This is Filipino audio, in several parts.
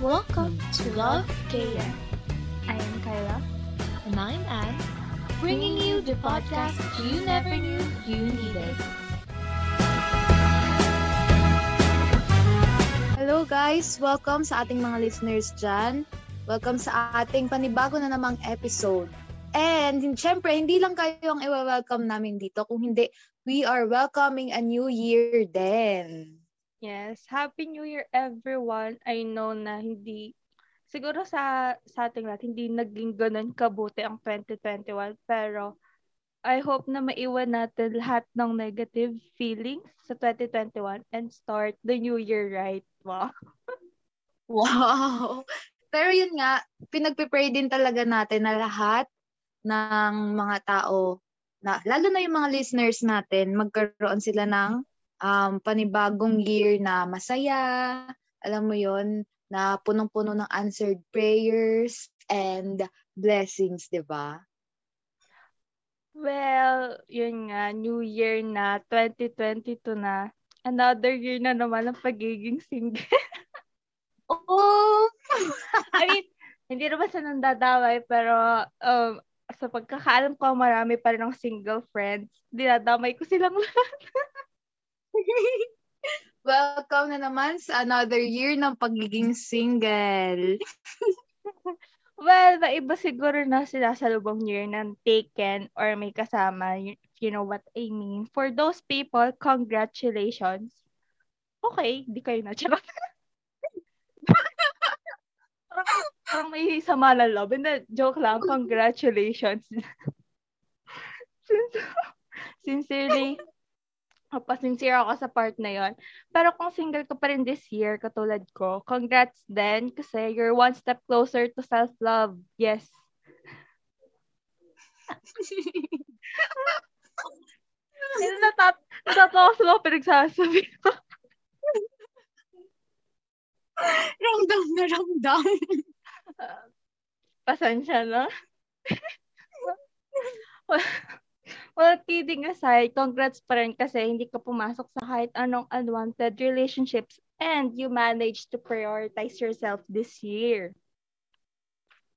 Welcome to Love KM. I am Kyla. And I'm Anne, bringing you the podcast you never knew you needed. Hello guys! Welcome sa ating mga listeners dyan. Welcome sa ating panibago na namang episode. And syempre, hindi lang kayo ang i-welcome namin dito. Kung hindi, we are welcoming a new year then. Yes, Happy New Year everyone. I know na hindi, siguro sa, sa ating lahat, hindi naging ganun kabuti ang 2021. Pero, I hope na maiwan natin lahat ng negative feelings sa 2021 and start the new year right. Wow. Wow! Pero yun nga, pinagpipray din talaga natin na lahat ng mga tao, na, lalo na yung mga listeners natin, magkaroon sila ng um, panibagong year na masaya, alam mo yon na punong-puno ng answered prayers and blessings, di ba? Well, yun nga, New Year na, 2022 na. Another year na naman ang pagiging single. oh! I mean, hindi naman sa nandadaway, pero um, sa pagkakaalam ko, marami pa rin ng single friends. Dinadamay ko silang lahat. Welcome na naman sa another year ng pagiging single. well, iba siguro na sila sa lubong year ng taken or may kasama. You, you know what I mean. For those people, congratulations. Okay, di kayo na. Charot. parang, parang may sama na love. And joke lang, congratulations. Sincerely, Papasincere ako sa part na yon. Pero kung single ka pa rin this year, katulad ko, congrats din kasi you're one step closer to self-love. Yes. Natat natatawa sa mga pinagsasabi ko. ramdam na ramdam. Uh, pasensya na. Well, kidding aside, congrats pa rin kasi hindi ka pumasok sa kahit anong unwanted relationships and you managed to prioritize yourself this year.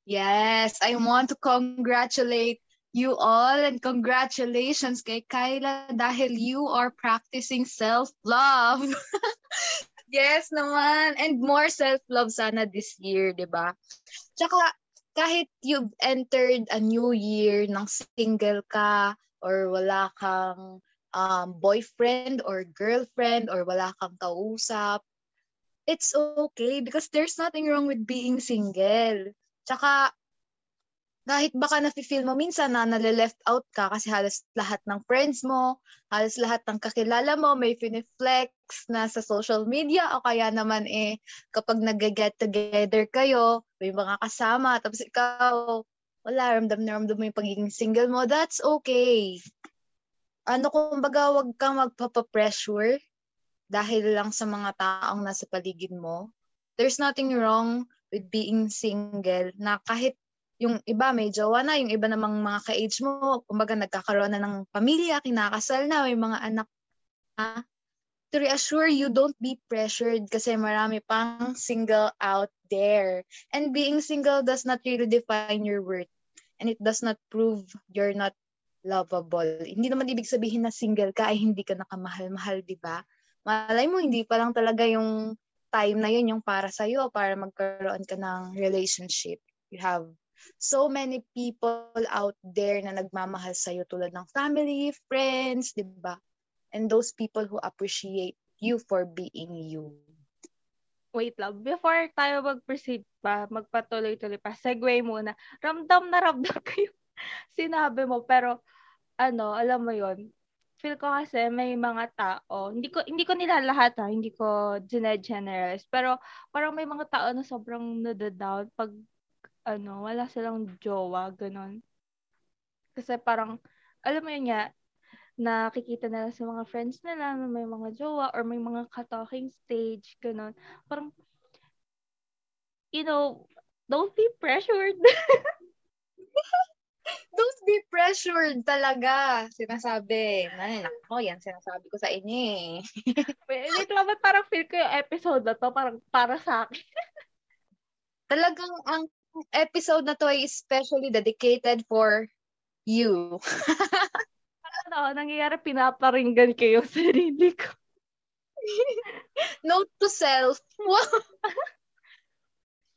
Yes, I want to congratulate you all and congratulations kay Kyla dahil you are practicing self-love. yes naman. And more self-love sana this year, di ba? Tsaka, kahit you've entered a new year ng single ka or wala kang um, boyfriend or girlfriend or wala kang kausap, it's okay because there's nothing wrong with being single. Tsaka, kahit baka nafe-feel mo minsan na nale-left out ka kasi halos lahat ng friends mo, halos lahat ng kakilala mo may finiflex na sa social media o kaya naman eh kapag nag-get together kayo, may mga kasama, tapos ikaw, wala, ramdam na ramdam mo yung pagiging single mo, that's okay. Ano kumbaga, wag kang magpapapressure dahil lang sa mga taong nasa paligid mo. There's nothing wrong with being single na kahit yung iba may jowa na, yung iba namang mga ka-age mo, kumbaga nagkakaroon na ng pamilya, kinakasal na, may mga anak na. To reassure you, don't be pressured kasi marami pang single out there. And being single does not really define your worth. And it does not prove you're not lovable. Hindi naman ibig sabihin na single ka ay hindi ka nakamahal-mahal, di ba? Malay mo, hindi pa lang talaga yung time na yun yung para sa'yo, para magkaroon ka ng relationship. You have so many people out there na nagmamahal sa'yo tulad ng family, friends, di ba? And those people who appreciate you for being you. Wait lang, before tayo mag-proceed pa, magpatuloy-tuloy pa, segue muna. Ramdam na ramdam yung sinabi mo, pero ano, alam mo yon feel ko kasi may mga tao, hindi ko hindi ko nila lahat ha, hindi ko generalize, pero parang may mga tao na sobrang nadadown pag ano, wala silang jowa, ganun. Kasi parang, alam mo yun nga, nakikita nila sa mga friends nila na may mga jowa or may mga ka-talking stage, ganun. Parang, you know, don't be pressured. don't be pressured talaga. Sinasabi. Ay, nako, yan sinasabi ko sa inyo eh. Wait parang feel ko yung episode na to, parang para sa akin. Talagang ang episode na to ay especially dedicated for you. ano, nangyayari, pinaparinggan yung sarili ko. Note to self.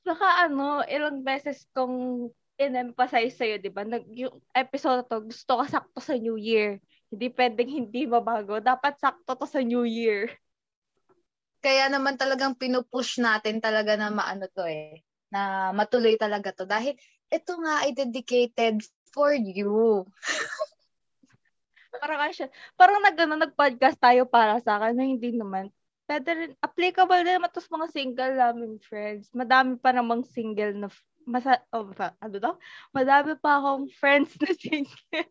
Saka ano, ilang beses kong in-emphasize sa'yo, di ba? Nag, yung episode na to, gusto ko sakto sa New Year. Hindi pwedeng hindi mabago. Dapat sakto to sa New Year. Kaya naman talagang pinupush natin talaga na maano to eh. Na matuloy talaga to. Dahil ito nga ay dedicated for you. parang siya, parang nag, ano, nag-podcast tayo para sa akin na hindi naman. Pwede rin, applicable din naman to sa mga single namin friends. Madami pa namang single na, masa, oh, ano daw? Madami pa akong friends na single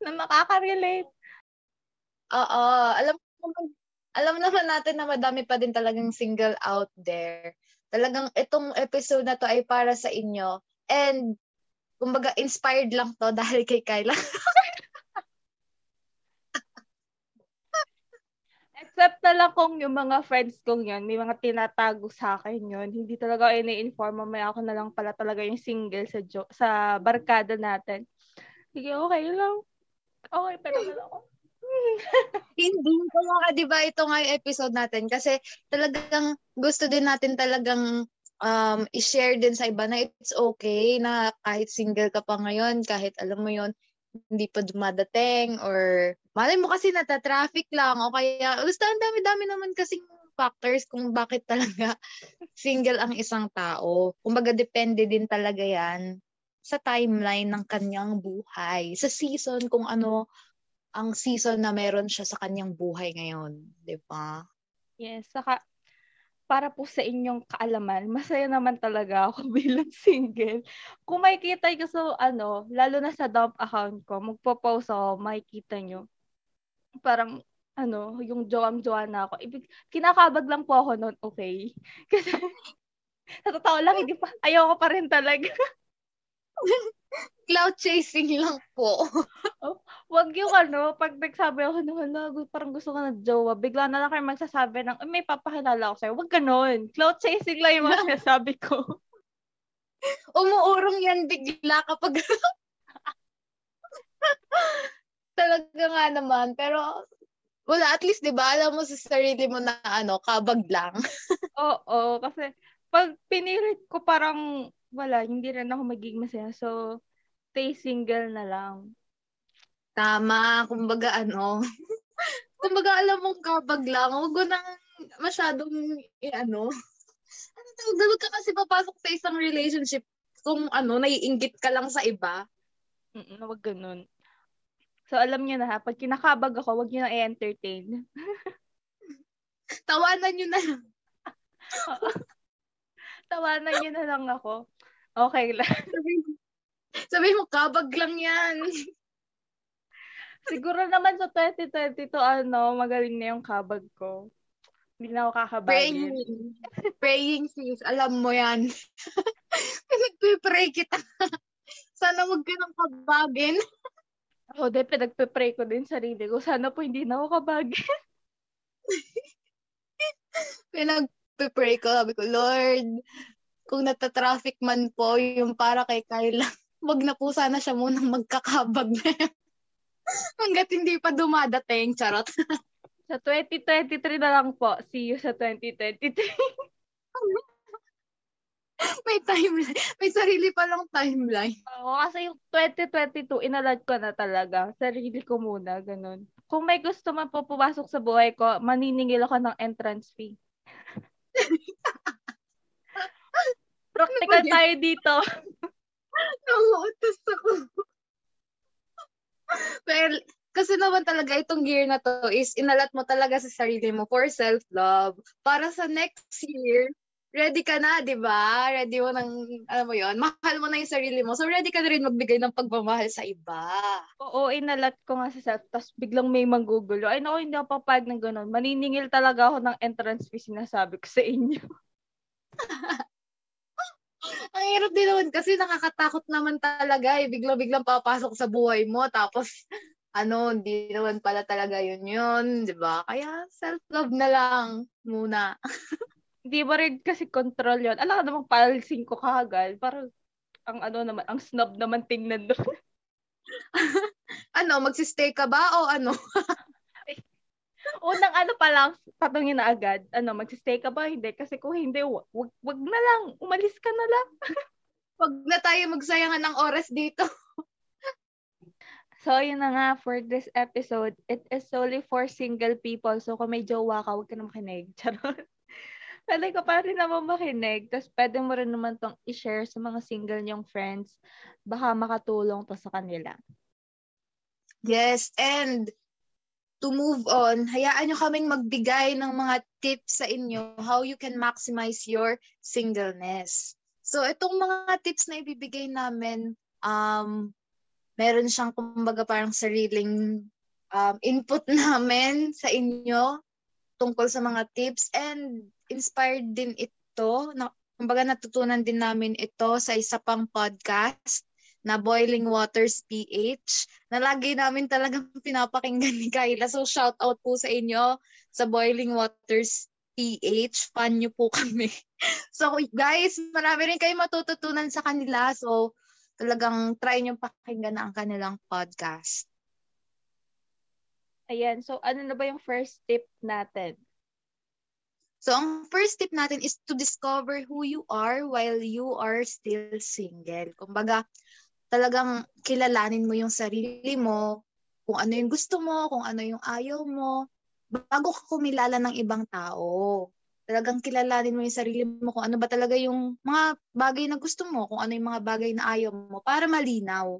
na makaka-relate. Oo, alam alam naman natin na madami pa din talagang single out there. Talagang itong episode na to ay para sa inyo. And, kumbaga, inspired lang to dahil kay Kyla. Except na lang kung yung mga friends kong yun, may mga tinatago sa akin yun. Hindi talaga ini-inform, mamaya ako na lang pala talaga yung single sa jo- sa barkada natin. Sige, okay lang. Okay, pero na ako. Hindi. Kaya nga, di ba, ito nga yung episode natin. Kasi talagang gusto din natin talagang um, i-share din sa iba na it's okay na kahit single ka pa ngayon, kahit alam mo yon hindi pa dumadating or malay mo kasi nata-traffic lang o kaya basta ang dami-dami naman kasing factors kung bakit talaga single ang isang tao. Kumbaga depende din talaga yan sa timeline ng kanyang buhay, sa season kung ano ang season na meron siya sa kanyang buhay ngayon, 'di ba? Yes, saka para po sa inyong kaalaman, masaya naman talaga ako bilang single. Kung makikita nyo sa, ano, lalo na sa dump account ko, magpo-post ako, makikita nyo. Parang, ano, yung joam-joa na ako. Ibig, kinakabag lang po ako noon, okay? Kasi, sa totoo lang, hindi pa, ayoko pa rin talaga. Cloud chasing lang po. oh, wag yung ano, pag nagsabi ako na, hala, parang gusto ko na jowa, bigla na lang kayo magsasabi ng, may papakilala ako sa'yo. Wag ganon. Cloud chasing lang yung mga sinasabi ko. Umuurong yan bigla kapag talaga nga naman. Pero wala, at least, di ba, alam mo sa sarili mo na ano, kabag lang. Oo, kasi pag pinilit ko parang wala, hindi rin ako magiging masaya. So, stay single na lang. Tama. Kumbaga, ano, kumbaga, alam mong kabag lang. Huwag ko nang masyadong, eh, ano, ano tawag, huwag ka kasi papasok sa isang relationship kung ano, naiinggit ka lang sa iba. Mm wag ganun. So, alam niyo na ha, pag kinakabag ako, wag niyo na i-entertain. Tawanan niyo na lang. Tawanan niyo na lang ako. Okay lang. Sabi, mo, kabag lang yan. Siguro naman sa 2022, ano, magaling na yung kabag ko. Hindi na ako kakabagin. Praying. Praying sis. Alam mo yan. Nagpe-pray kita. Sana wag ka nang kabagin. Ako din, pinagpe-pray ko din sarili ko. Sana po hindi na ako kabagin. Pinagpe-pray ko. Sabi ko, Lord, kung nata-traffic man po yung para kay Kyla, wag na po sana siya munang magkakabag na yan. Hanggat hindi pa dumadating, charot. sa 2023 na lang po. See you sa 2023. may timeline. May sarili pa lang timeline. Oo, kasi yung 2022, inalad ko na talaga. Sarili ko muna, ganun. Kung may gusto man po pumasok sa buhay ko, maniningil ako ng entrance fee. Practical tayo dito. Nanguutos ako. well, kasi naman talaga itong year na to is inalat mo talaga sa sarili mo for self-love. Para sa next year, ready ka na, di ba? Ready mo ng, alam mo yon mahal mo na yung sarili mo. So, ready ka na rin magbigay ng pagmamahal sa iba. Oo, inalat ko nga sa self, tapos biglang may manggugulo. Ay, naku, hindi ako papayag ng ganun. Maniningil talaga ako ng entrance fee, sinasabi ko sa inyo. Ang hirap din naman kasi nakakatakot naman talaga eh. Biglang-biglang papasok sa buhay mo. Tapos, ano, hindi naman pala talaga yun yun. Di ba? Kaya self-love na lang muna. Hindi mo rin kasi control yon Alam ka namang palsing ko kagad. Parang, ang ano naman, ang snob naman tingnan doon. ano, magsistay ka ba o ano? Unang ano pa lang, tatungin na agad. Ano, magsistay ka ba? Hindi. Kasi kung hindi, wag, wag na lang. Umalis ka na lang. wag na tayo magsayangan ng oras dito. So, yun na nga for this episode. It is solely for single people. So, kung may jowa ka, huwag ka na makinig. Charot. pwede ka pa rin naman makinig. Tapos, pwede mo rin naman tong i-share sa mga single niyong friends. Baka makatulong to sa kanila. Yes, and to move on, hayaan nyo kaming magbigay ng mga tips sa inyo how you can maximize your singleness. So, itong mga tips na ibibigay namin, um, meron siyang kumbaga parang sariling um, input namin sa inyo tungkol sa mga tips and inspired din ito. Na, kumbaga natutunan din namin ito sa isa pang podcast na Boiling Waters PH na lagi namin talagang pinapakinggan ni Kyla. So shout out po sa inyo sa Boiling Waters PH. Fan nyo po kami. so guys, marami rin kayo matututunan sa kanila. So talagang try nyo pakinggan ang kanilang podcast. Ayan. So ano na ba yung first tip natin? So, ang first tip natin is to discover who you are while you are still single. Kumbaga, talagang kilalanin mo yung sarili mo, kung ano yung gusto mo, kung ano yung ayaw mo, bago ka kumilala ng ibang tao. Talagang kilalanin mo yung sarili mo kung ano ba talaga yung mga bagay na gusto mo, kung ano yung mga bagay na ayaw mo, para malinaw.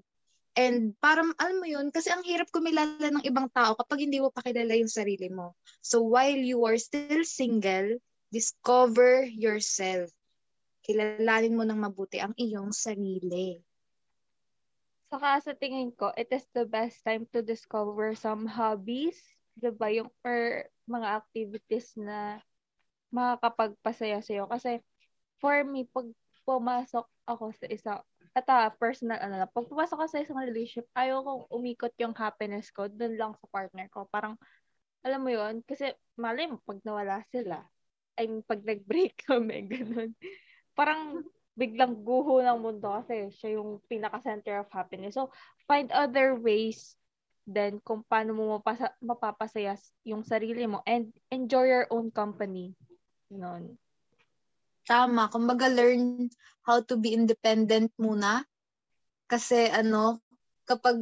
And para, alam mo yun, kasi ang hirap kumilala ng ibang tao kapag hindi mo pakilala yung sarili mo. So while you are still single, discover yourself. Kilalanin mo ng mabuti ang iyong sarili. Saka sa tingin ko, it is the best time to discover some hobbies, diba? Yung or mga activities na makakapagpasaya sa'yo. Kasi for me, pag pumasok ako sa isa, at uh, personal ano na, pag pumasok ako sa isang relationship, ayaw kong umikot yung happiness ko dun lang sa partner ko. Parang, alam mo yon kasi malay mo, pag nawala sila, ay pag nag-break kami, ganun. Parang, biglang guho ng mundo kasi siya yung pinaka-center of happiness. So, find other ways then kung paano mo mapasa- mapapasaya yung sarili mo and enjoy your own company. Noon. Tama. Kumbaga, learn how to be independent muna. Kasi ano, kapag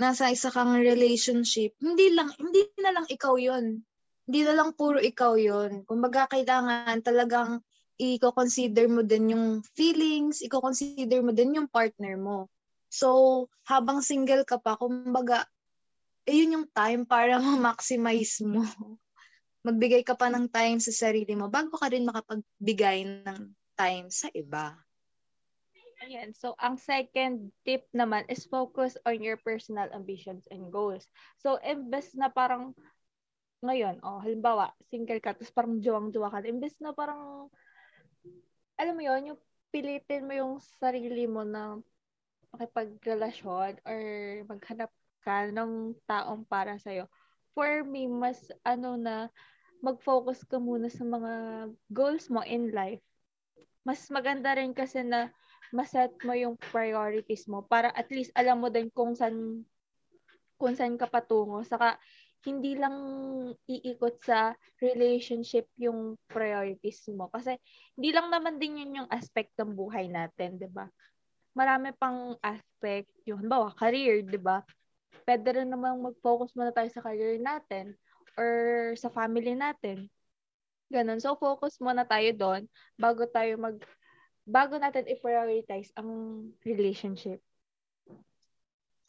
nasa isa kang relationship, hindi lang, hindi na lang ikaw yon Hindi na lang puro ikaw yon Kumbaga, kailangan talagang i-consider mo din yung feelings, i-consider mo din yung partner mo. So, habang single ka pa, kumbaga, eh, yun yung time para ma-maximize mo. Magbigay ka pa ng time sa sarili mo bago ka rin makapagbigay ng time sa iba. Ayan. So, ang second tip naman is focus on your personal ambitions and goals. So, imbes na parang ngayon, oh, halimbawa, single ka, tapos parang juwang-juwa ka, imbes na parang alam mo yon yung pilitin mo yung sarili mo na makipagrelasyon or maghanap ka ng taong para sa'yo. For me, mas ano na, mag-focus ka muna sa mga goals mo in life. Mas maganda rin kasi na maset mo yung priorities mo para at least alam mo din kung saan kung saan ka patungo. Saka hindi lang iikot sa relationship yung priorities mo. Kasi hindi lang naman din yun yung aspect ng buhay natin, di ba? Marami pang aspect, yung halimbawa, career, di ba? Pwede rin naman mag-focus muna tayo sa career natin or sa family natin. Ganon. So, focus muna tayo doon bago tayo mag bago natin i-prioritize ang relationship.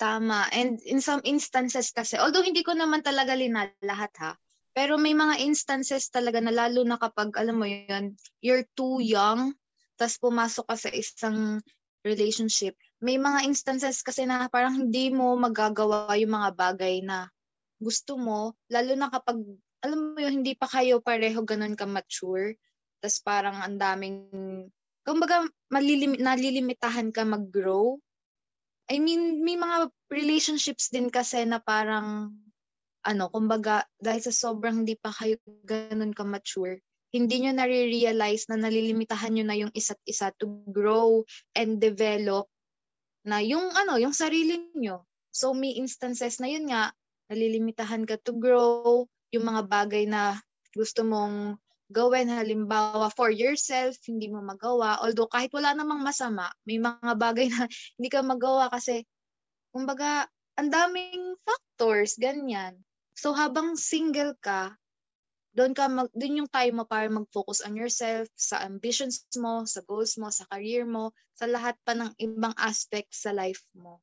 Tama. And in some instances kasi, although hindi ko naman talaga linalahat ha, pero may mga instances talaga na lalo na kapag, alam mo yun, you're too young, tapos pumasok ka sa isang relationship, may mga instances kasi na parang hindi mo magagawa yung mga bagay na gusto mo, lalo na kapag, alam mo yun, hindi pa kayo pareho ganun ka-mature, tapos parang ang daming, kumbaga, malilim, nalilimitahan ka mag-grow, I mean, may mga relationships din kasi na parang, ano, kumbaga, dahil sa sobrang hindi pa kayo ganun ka-mature, hindi nyo nare-realize na nalilimitahan nyo na yung isa't isa to grow and develop na yung ano, yung sarili nyo. So may instances na yun nga, nalilimitahan ka to grow, yung mga bagay na gusto mong gawin, halimbawa for yourself, hindi mo magawa. Although kahit wala namang masama, may mga bagay na hindi ka magawa kasi, kumbaga, ang daming factors, ganyan. So habang single ka, doon ka mag, doon yung time mo para mag-focus on yourself, sa ambitions mo, sa goals mo, sa career mo, sa lahat pa ng ibang aspect sa life mo.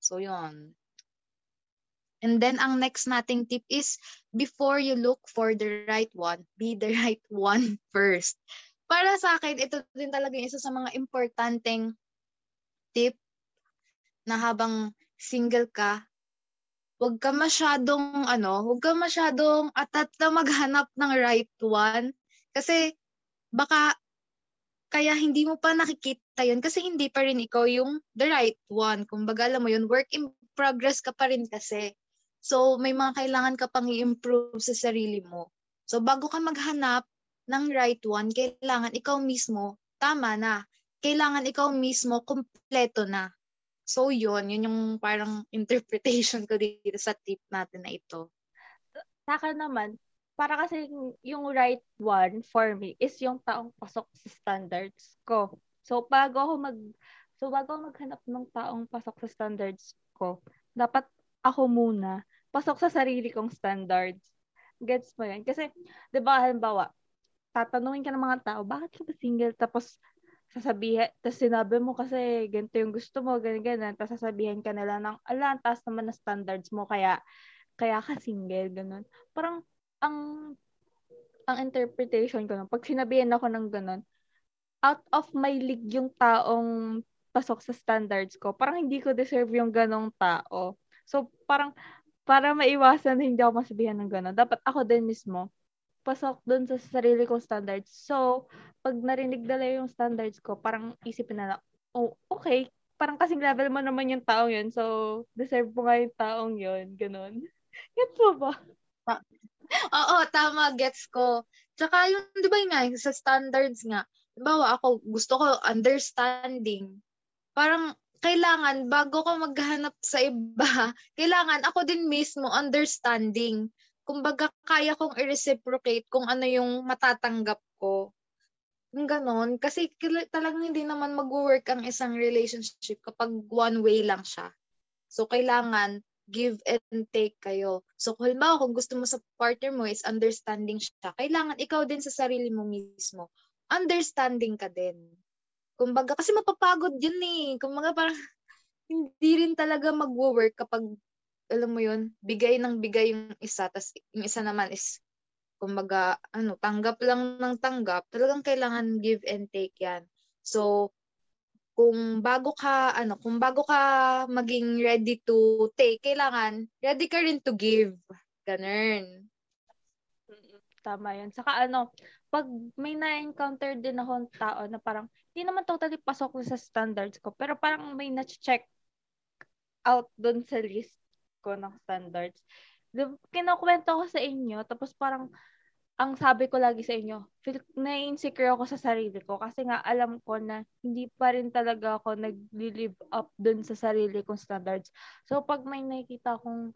So, yon. And then, ang next nating tip is, before you look for the right one, be the right one first. Para sa akin, ito din talaga yung isa sa mga importanteng tip na habang single ka, huwag ka masyadong, ano, huwag ka masyadong atat na maghanap ng right one. Kasi, baka, kaya hindi mo pa nakikita yun kasi hindi pa rin ikaw yung the right one. Kung baga, alam mo yun, work in progress ka pa rin kasi. So, may mga kailangan ka pang i-improve sa sarili mo. So, bago ka maghanap ng right one, kailangan ikaw mismo, tama na. Kailangan ikaw mismo, kompleto na. So yun, yun yung parang interpretation ko dito sa tip natin na ito. Sa akin naman, para kasi yung right one for me is yung taong pasok sa standards ko. So bago ako mag so bago maghanap ng taong pasok sa standards ko, dapat ako muna pasok sa sarili kong standards. Gets mo yan? Kasi, di ba, halimbawa, tatanungin ka ng mga tao, bakit ka ba single? Tapos, sasabihin, tapos sinabi mo kasi ganito yung gusto mo, ganyan, ganyan, tapos sasabihin ka nila ng, ala, taas naman na standards mo, kaya, kaya ka single, ganun. Parang, ang, ang interpretation ko, pag sinabihan ako ng ganun, out of my league yung taong pasok sa standards ko, parang hindi ko deserve yung ganong tao. So, parang, para maiwasan hindi ako masabihan ng ganon, dapat ako din mismo, pasok dun sa sarili kong standards. So, pag narinig nila yung standards ko, parang isipin na oh, okay, parang kasing level mo naman yung taong yun. So, deserve mo nga yung taong yun. Ganon. Gets mo ba? Oo, tama. Gets ko. Tsaka yung, di ba nga, sa standards nga, bawa ako, gusto ko understanding. Parang, kailangan, bago ko maghanap sa iba, kailangan ako din mismo understanding kumbaga kaya kong i-reciprocate kung ano yung matatanggap ko. Yung ganon. Kasi talagang hindi naman mag-work ang isang relationship kapag one way lang siya. So, kailangan give and take kayo. So, kung halimbawa, kung gusto mo sa partner mo is understanding siya, kailangan ikaw din sa sarili mo mismo. Understanding ka din. Kumbaga, kasi mapapagod yun eh. Kumbaga, parang hindi rin talaga mag-work kapag alam mo yun, bigay ng bigay yung isa, tas yung isa naman is, kumbaga, ano, tanggap lang ng tanggap, talagang kailangan give and take yan. So, kung bago ka, ano, kung bago ka maging ready to take, kailangan, ready ka rin to give. Ganun. Tama yun. Saka ano, pag may na-encounter din ako tao na parang, hindi naman totally pasok sa standards ko, pero parang may na-check out doon sa list ko ng standards. Kinukwento ko sa inyo, tapos parang ang sabi ko lagi sa inyo, feel, na-insecure ako sa sarili ko kasi nga alam ko na hindi pa rin talaga ako nag-live up dun sa sarili kong standards. So, pag may nakikita akong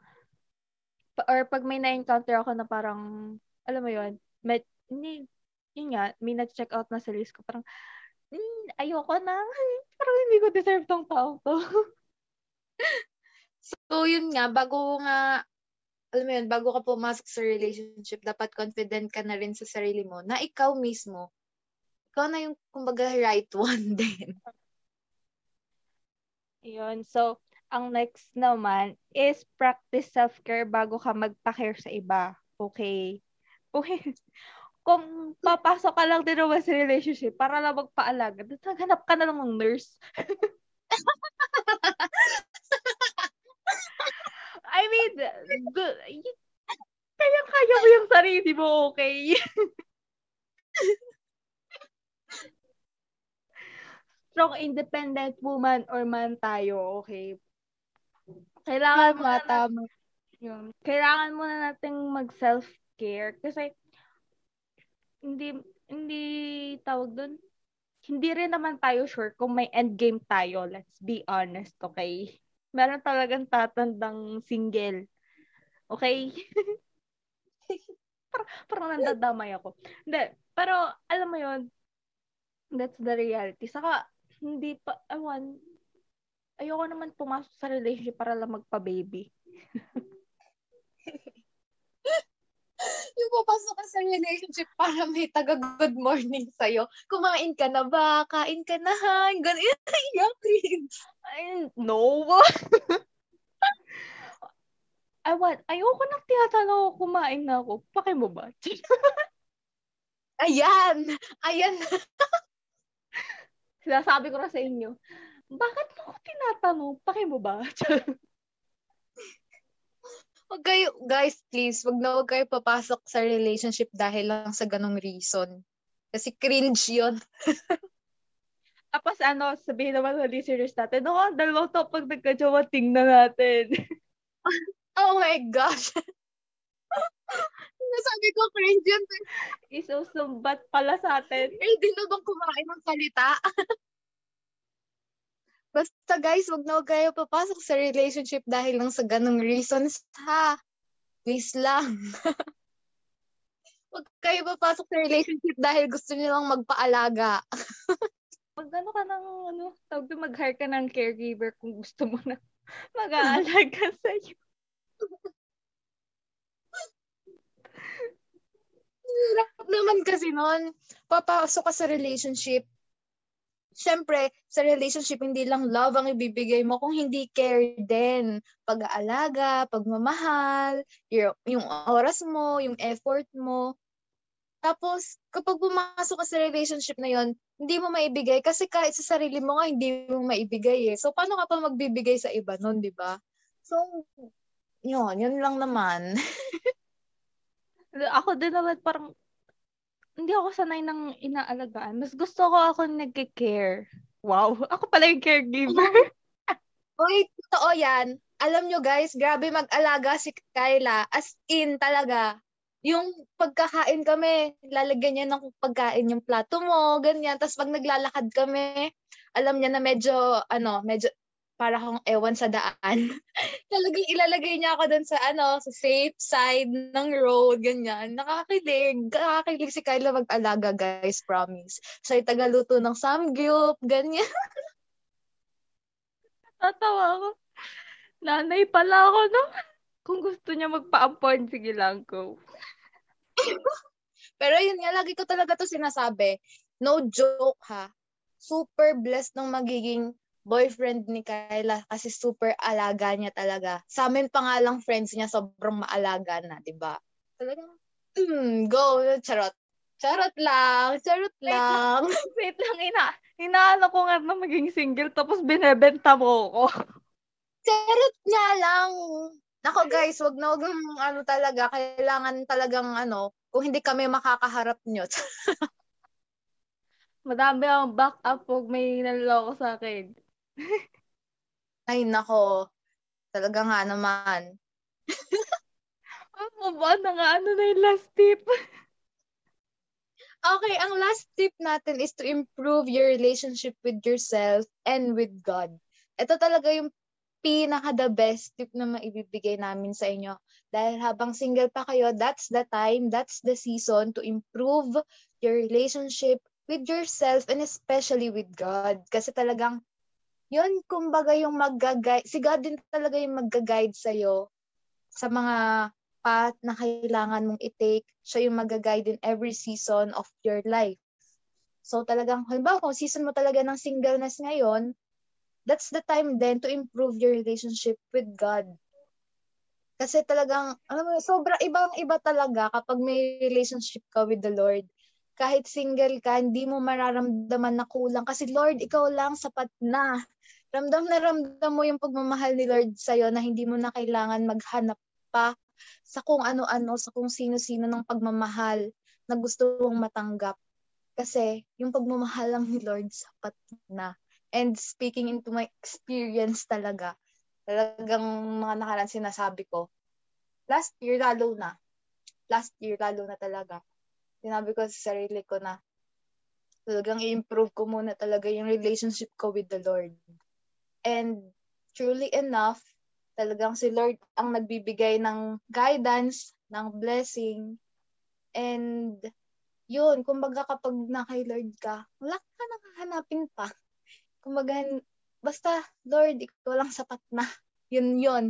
or pag may na-encounter ako na parang, alam mo yon med, hindi, yun nga, may na-check out na sa list ko, parang, mm, ayoko na, parang hindi ko deserve tong tao to. So, yun nga, bago nga, alam mo yun, bago ka pumasok sa relationship, dapat confident ka na rin sa sarili mo na ikaw mismo, ikaw na yung, kumbaga, right one din. Yun. So, ang next naman is practice self-care bago ka magpa-care sa iba. Okay. Okay. Kung papasok ka lang din naman sa relationship para lang magpaalaga, hanap ka na lang ng nurse. I mean, good. Kaya-kaya mo yung sarili mo, okay? Strong independent woman or man tayo, okay? Kailangan mo na tama. Yun. Kailangan mo na nating mag-self-care kasi hindi, hindi tawag doon, hindi rin naman tayo sure kung may endgame tayo. Let's be honest, okay? Meron talagang tatandang single. Okay? parang, parang nandadamay ako. Hindi, pero alam mo yon that's the reality. Saka, hindi pa, awan, ayoko naman pumasok sa relationship para lang magpa-baby. yung papasok ka sa relationship para may taga good morning sa'yo. Kumain ka na ba? Kain ka na ha? Ganun. Yung cringe. Ay, no. I want, ayoko nang tinatanong kumain na ako. Paki mo ba? Ayan! Ayan! Sinasabi ko na sa inyo, bakit mo ko tinatanong? Paki mo ba? Wag kayo, guys, please, wag na wag kayo papasok sa relationship dahil lang sa ganong reason. Kasi cringe yon Tapos ano, sabihin naman sa listeners natin, no, ang dalawang to pag nagka-jowa, tingnan natin. oh my gosh. Nasabi ko, cringe yun. Isusumbat pala sa atin. Eh, di na bang kumain ng salita? Basta guys, wag na wag kayo papasok sa relationship dahil lang sa ganong reasons, ha? Please lang. wag kayo papasok sa relationship dahil gusto niyo lang magpaalaga. mag ano ka ng, ano, tawag mag-hire ka ng caregiver kung gusto mo na mag-aalaga sa'yo. Hirap naman kasi nun. Papasok ka sa relationship syempre, sa relationship, hindi lang love ang ibibigay mo kung hindi care din. Pag-aalaga, pagmamahal, yung, yung oras mo, yung effort mo. Tapos, kapag pumasok ka sa relationship na yon hindi mo maibigay kasi kahit sa sarili mo nga, hindi mo maibigay eh. So, paano ka pa magbibigay sa iba nun, di ba? So, yun, yun lang naman. ako din naman parang hindi ako sanay ng inaalagaan. Mas gusto ko ako nagke-care. Wow, ako pala yung caregiver. Uy, totoo yan. Alam nyo guys, grabe mag-alaga si Kyla. As in talaga. Yung pagkakain kami, lalagyan niya ng pagkain yung plato mo, ganyan. Tapos pag naglalakad kami, alam niya na medyo, ano, medyo para akong ewan sa daan. Talagang ilalagay niya ako doon sa ano, sa safe side ng road, ganyan. Nakakilig. Nakakilig si Kyla mag-alaga, guys, promise. Siya tagaluto ng samgyup, ganyan. Tatawa ako. Nanay pala ako, no? Kung gusto niya magpa-appoint, sige lang, go. Pero yun nga, lagi ko talaga to sinasabi. No joke, ha? Super blessed ng magiging boyfriend ni Kyla kasi super alaga niya talaga. Sa amin pa nga lang friends niya, sobrang maalaga na, di ba? Talagang, mm, go, charot. Charot lang, charot lang. Wait lang, ina, inaano ko nga na maging single tapos binebenta mo ko. Charot nga lang. Nako guys, wag na wag ano talaga, kailangan talagang ano, kung hindi kami makakaharap nyo. Madami ang back up pag may naloko sa akin. Ay, nako. Talaga nga naman. Ano ba na nga? Ano na yung last tip? okay, ang last tip natin is to improve your relationship with yourself and with God. Ito talaga yung pinaka the best tip na maibibigay namin sa inyo. Dahil habang single pa kayo, that's the time, that's the season to improve your relationship with yourself and especially with God. Kasi talagang yun, kumbaga yung mag-guide, si God din talaga yung mag-guide sa'yo sa mga path na kailangan mong i-take. Siya yung mag-guide in every season of your life. So talagang, halimbawa kung season mo talaga ng singleness ngayon, that's the time then to improve your relationship with God. Kasi talagang, alam mo, sobra ibang-iba talaga kapag may relationship ka with the Lord. Kahit single ka, hindi mo mararamdaman na kulang. Kasi Lord, ikaw lang sapat na ramdam na ramdam mo yung pagmamahal ni Lord sa'yo na hindi mo na kailangan maghanap pa sa kung ano-ano, sa kung sino-sino ng pagmamahal na gusto mong matanggap. Kasi yung pagmamahal lang ni Lord sapat na. And speaking into my experience talaga, talagang mga nakaraan sinasabi ko, last year lalo na, last year lalo na talaga, sinabi ko sa sarili ko na talagang i-improve ko muna talaga yung relationship ko with the Lord. And truly enough, talagang si Lord ang nagbibigay ng guidance, ng blessing. And yun, kumbaga kapag na kay Lord ka, wala ka nang hahanapin pa. Kumbaga, basta Lord, ikaw lang sapat na. Yun yun.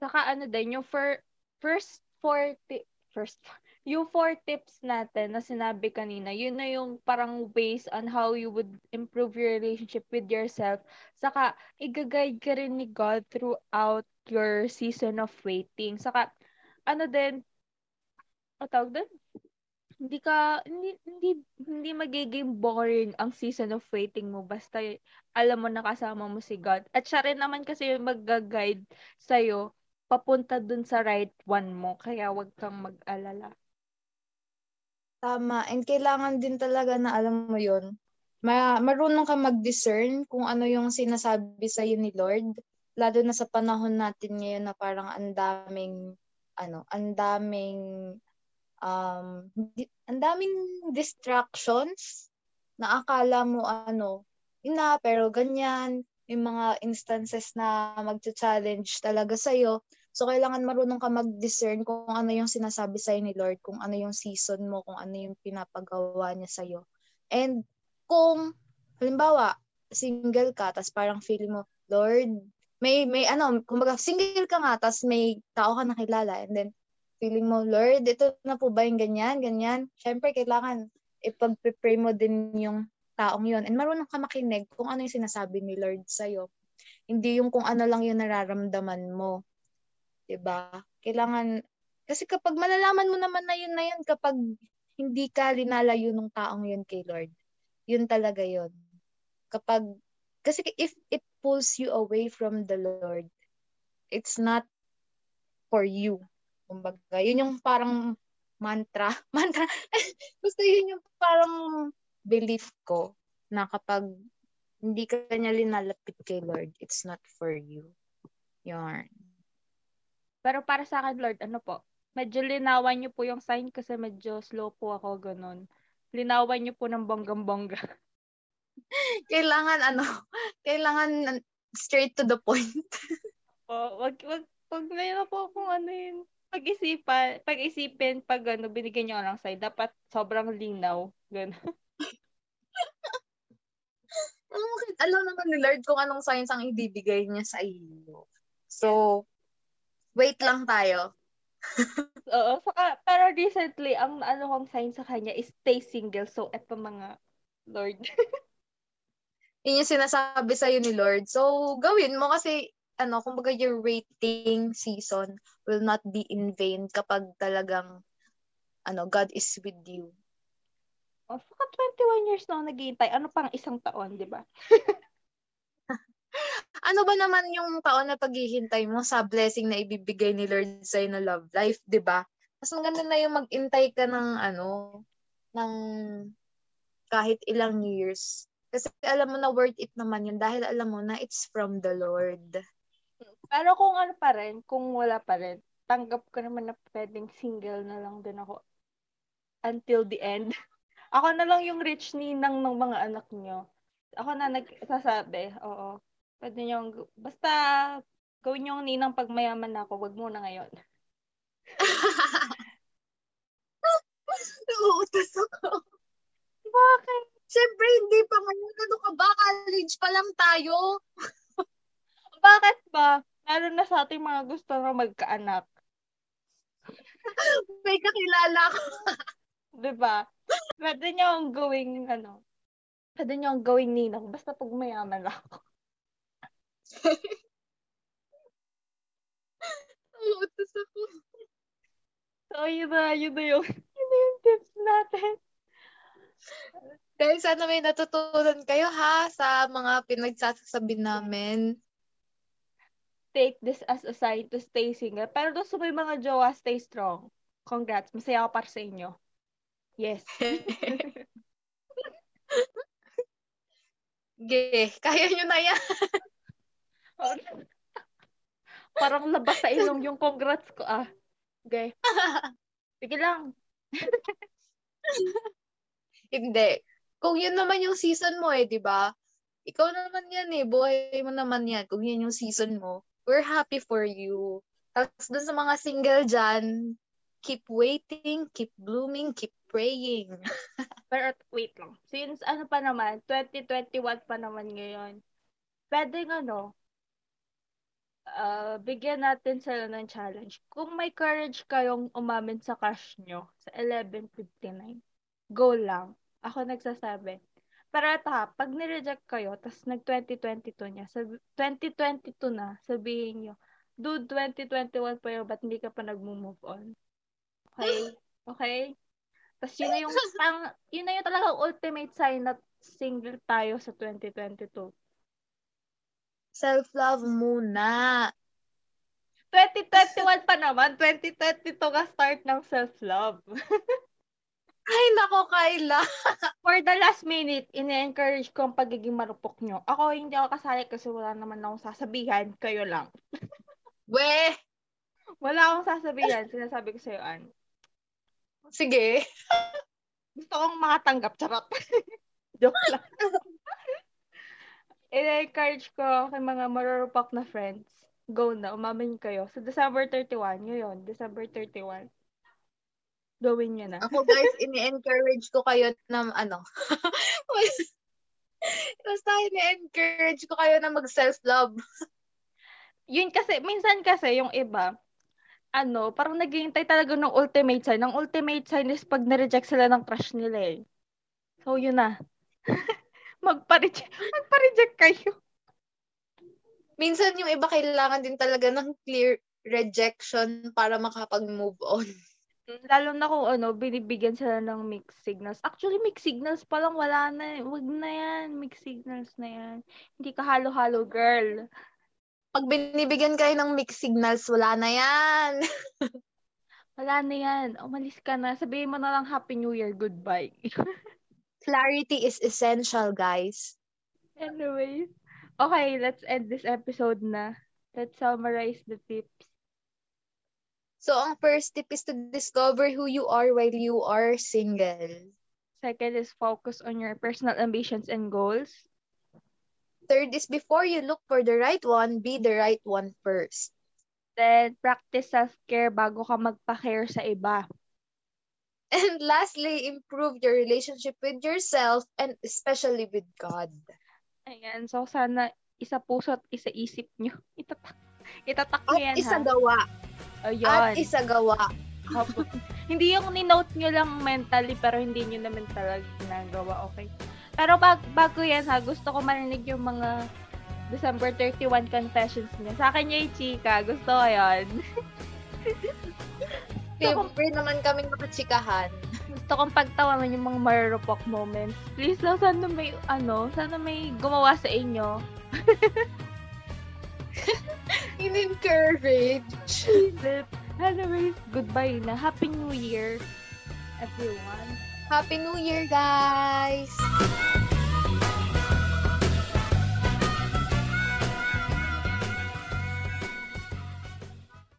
Saka ano din, yung for, first four, ti- first, yung four tips natin na sinabi kanina, yun na yung parang ways on how you would improve your relationship with yourself. Saka, i-guide ka rin ni God throughout your season of waiting. Saka, ano din, o tawag din? Hindi ka, hindi, hindi, hindi magiging boring ang season of waiting mo basta alam mo na kasama mo si God. At siya rin naman kasi yung mag-guide sa'yo papunta dun sa right one mo. Kaya wag kang mag-alala. Tama. And kailangan din talaga na alam mo yon ma marunong ka mag-discern kung ano yung sinasabi sa ni Lord. Lalo na sa panahon natin ngayon na parang ang daming ano, ang daming um ang daming distractions na akala mo ano, ina pero ganyan, may mga instances na magcha-challenge talaga sa iyo So, kailangan marunong ka mag-discern kung ano yung sinasabi sa'yo ni Lord, kung ano yung season mo, kung ano yung pinapagawa niya sa'yo. And kung, halimbawa, single ka, tapos parang feel mo, Lord, may, may ano, kumbaga, single ka nga, tapos may tao ka nakilala, and then, feeling mo, Lord, ito na po ba yung ganyan, ganyan? Siyempre, kailangan ipag-pray mo din yung taong yon and marunong ka makinig kung ano yung sinasabi ni Lord sa'yo. Hindi yung kung ano lang yung nararamdaman mo. 'Di ba? Kailangan kasi kapag malalaman mo naman na yun na yun kapag hindi ka linalayo ng taong yun kay Lord. Yun talaga yun. Kapag kasi if it pulls you away from the Lord, it's not for you. Kumbaga, yun yung parang mantra. Mantra. Basta yun yung parang belief ko na kapag hindi ka niya linalapit kay Lord, it's not for you. Yarn. Pero para sa akin, Lord, ano po, medyo linawan niyo po yung sign kasi medyo slow po ako, ganun. Linawan niyo po ng bonggang-bongga. kailangan, ano, kailangan straight to the point. o, wag, wag, wag na po kung ano yun. Pag-isipan, pag-isipin, pag ano, binigyan niyo ng sign, dapat sobrang linaw. Ganun. alam mo, alam naman ni Lord kung anong signs ang ibibigay niya sa iyo. So, wait lang tayo. Oo, saka, pero recently, ang ano kong sign sa kanya is stay single. So, eto mga Lord. Yun yung sinasabi sa'yo ni Lord. So, gawin mo kasi, ano, kumbaga your waiting season will not be in vain kapag talagang, ano, God is with you. Oh, saka 21 years na naghihintay. Ano pang isang taon, di ba? ano ba naman yung taon na paghihintay mo sa blessing na ibibigay ni Lord sa'yo na love life, di ba? Mas maganda na yung mag-intay ka ng ano, ng kahit ilang years. Kasi alam mo na worth it naman yun dahil alam mo na it's from the Lord. Pero kung ano pa rin, kung wala pa rin, tanggap ko naman na pwedeng single na lang din ako until the end. Ako na lang yung rich ninang ng mga anak nyo. Ako na nagsasabi, oo. Pwede nyo, basta gawin nyo ninang pag mayaman na ako, wag muna ngayon. Nauutos ako. Bakit? Siyempre, hindi pa ngayon. Ano ka ba? College pa lang tayo. Bakit ba? Lalo na sa ating mga gusto na magkaanak. May kakilala ko. diba? Pwede nyo ang gawing, ano, pwede nyo ang gawing ninang, basta pag mayaman ako. Nauutos ako. So, yun na, yun na yung, yun na yung tips natin. Guys, sana may natutunan kayo ha sa mga pinagsasabi namin. Take this as a sign to stay single. Pero doon sa may mga jowa, stay strong. Congrats. Masaya ako para sa inyo. Yes. Ge, kaya nyo na yan. Parang labas sa ilong yung congrats ko ah. Okay. Sige lang. Hindi. Kung yun naman yung season mo eh, di ba? Ikaw naman yan eh. Buhay mo naman yan. Kung yun yung season mo. We're happy for you. Tapos dun sa mga single dyan, keep waiting, keep blooming, keep praying. Pero wait lang. Since ano pa naman, 2021 pa naman ngayon. Pwede ano, uh, bigyan natin sila ng challenge. Kung may courage kayong umamin sa crush nyo sa 11.59, go lang. Ako nagsasabi. Pero ito ha, pag nireject kayo, tas nag-2022 niya, sa 2022 na, sabihin nyo, dude, 2021 pa yun, ba't hindi ka pa nag-move on? Okay? Okay? Tapos yun na yung, pang, yun na yung talagang ultimate sign na single tayo sa 2022. Self-love muna. 2021 pa naman, 2022 ka start ng self-love. Ay, nako, Kyla. For the last minute, ine-encourage ko ang pagiging marupok nyo. Ako, hindi ako kasali kasi wala naman akong sasabihan. Kayo lang. We! Wala akong sasabihan. Sinasabi ko sa'yo, Ann. Sige. Gusto kong makatanggap. Charot. Joke lang. I-encourage ko kay mga marurupok na friends. Go na. Umamin kayo. Sa December 31. Yun, December 31. Gawin nyo na. Ako guys, ini-encourage ko kayo na ano. Basta ini-encourage ko kayo na mag-self-love. Yun kasi, minsan kasi yung iba, ano, parang naghihintay talaga ng ultimate sign. Ang ultimate sign is pag na-reject sila ng crush nila eh. So, yun na. Magpa-reject, magpa-reject kayo. Minsan yung iba kailangan din talaga ng clear rejection para makapag-move on. Lalo na kung ano, binibigyan sila ng mixed signals. Actually, mixed signals pa lang wala na. Wag na yan. Mixed signals na yan. Hindi ka halo-halo, girl. Pag binibigyan kayo ng mixed signals, wala na yan. wala na yan. Umalis ka na. Sabihin mo na lang Happy New Year, goodbye. Clarity is essential, guys. Anyway. Okay, let's end this episode na. Let's summarize the tips. So, ang first tip is to discover who you are while you are single. Second is focus on your personal ambitions and goals. Third is before you look for the right one, be the right one first. Then, practice self-care bago ka magpa-care sa iba. And lastly, improve your relationship with yourself and especially with God. Ayan, so sana isa puso at isa isip nyo. Itatak, itatak nyo At yan, isa ha? gawa. Ayun. At isa gawa. Opo. hindi yung ni-note nyo lang mentally, pero hindi nyo naman talaga ginagawa, okay? Pero bag, bago yan ha, gusto ko marinig yung mga December 31 confessions niya. Sa akin yung chika. Gusto ko yun. Siyempre naman kaming makachikahan. Gusto kong pagtawanan yung mga marurupok moments. Please lang, sana may, ano, sana may gumawa sa inyo. In-encourage. Anyways, goodbye na. Happy New Year, everyone. Happy New Year, guys!